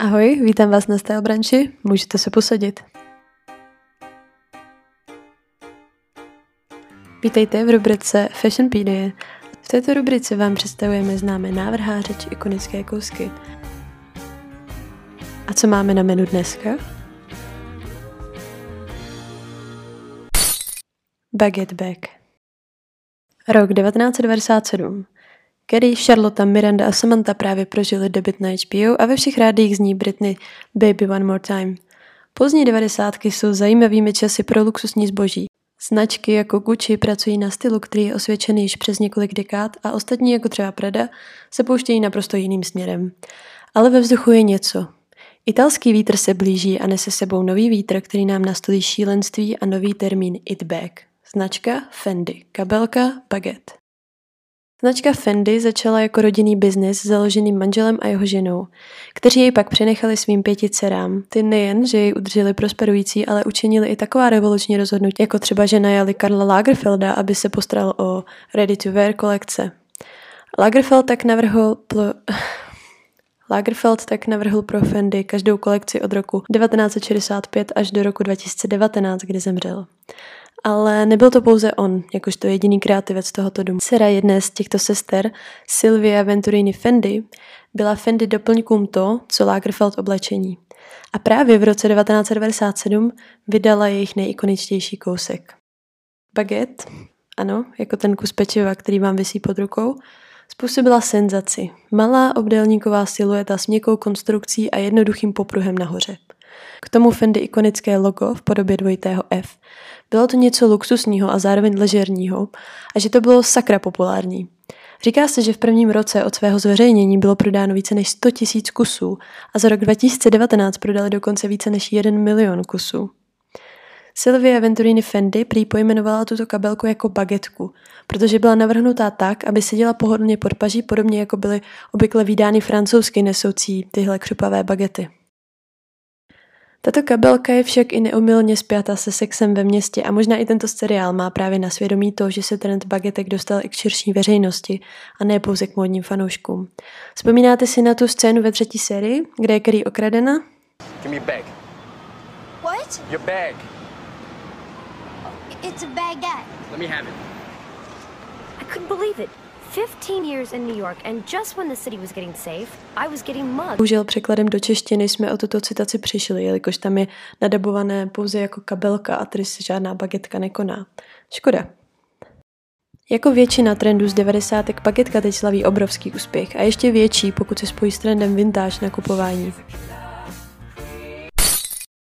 Ahoj, vítám vás na Style Branchi, můžete se posadit. Vítejte v rubrice Fashionpedia. V této rubrice vám představujeme známé návrháře či ikonické kousky. A co máme na menu dneska? Baguette Bag. Rok 1997. Kerry, Charlotte, Miranda a Samantha právě prožili debit na HBO a ve všech rádích zní Britney Baby One More Time. Pozdní devadesátky jsou zajímavými časy pro luxusní zboží. Značky jako Gucci pracují na stylu, který je osvědčený již přes několik dekád a ostatní jako třeba Prada se pouštějí naprosto jiným směrem. Ale ve vzduchu je něco. Italský vítr se blíží a nese sebou nový vítr, který nám nastolí šílenství a nový termín It Bag. Značka Fendi, kabelka Baguette. Značka Fendi začala jako rodinný biznis založený manželem a jeho ženou, kteří jej pak přenechali svým pěti dcerám. Ty nejen, že jej udrželi prosperující, ale učinili i taková revoluční rozhodnutí, jako třeba že najali Karla Lagerfelda, aby se postaral o ready-to-wear kolekce. Lagerfeld tak navrhl pl- Lagerfeld tak navrhl pro Fendi každou kolekci od roku 1965 až do roku 2019, kdy zemřel. Ale nebyl to pouze on, jakožto jediný kreativec tohoto domu. Dcera jedné z těchto sester, Sylvia Venturini Fendi, byla Fendi doplňkům to, co Lagerfeld oblečení. A právě v roce 1997 vydala jejich nejikoničtější kousek. Baguette, ano, jako ten kus pečiva, který vám vysí pod rukou, způsobila senzaci. Malá obdélníková silueta s měkkou konstrukcí a jednoduchým popruhem nahoře. K tomu Fendi ikonické logo v podobě dvojitého F. Bylo to něco luxusního a zároveň ležerního a že to bylo sakra populární. Říká se, že v prvním roce od svého zveřejnění bylo prodáno více než 100 tisíc kusů a za rok 2019 prodali dokonce více než 1 milion kusů. Sylvia Venturini Fendi prý pojmenovala tuto kabelku jako bagetku, protože byla navrhnutá tak, aby seděla pohodlně pod paží, podobně jako byly obvykle výdány francouzsky nesoucí tyhle křupavé bagety. Tato kabelka je však i neumylně spjata se sexem ve městě a možná i tento seriál má právě na svědomí to, že se trend bagetek dostal i k širší veřejnosti a ne pouze k módním fanouškům. Vzpomínáte si na tu scénu ve třetí sérii, kde je Kerry okradena? Give me your bag. What? Your bag. It's a baguette. Let me have it. I couldn't believe it. 15 years in New York, and just when the city was getting safe, I was getting mugged. Bohužel překladem do češtiny jsme o tuto citaci přišli, jelikož tam je nadabované pouze jako kabelka a tady se žádná bagetka nekoná. Škoda. Jako většina trendů z 90. bagetka teď slaví obrovský úspěch a ještě větší, pokud se spojí s trendem vintage na kupování.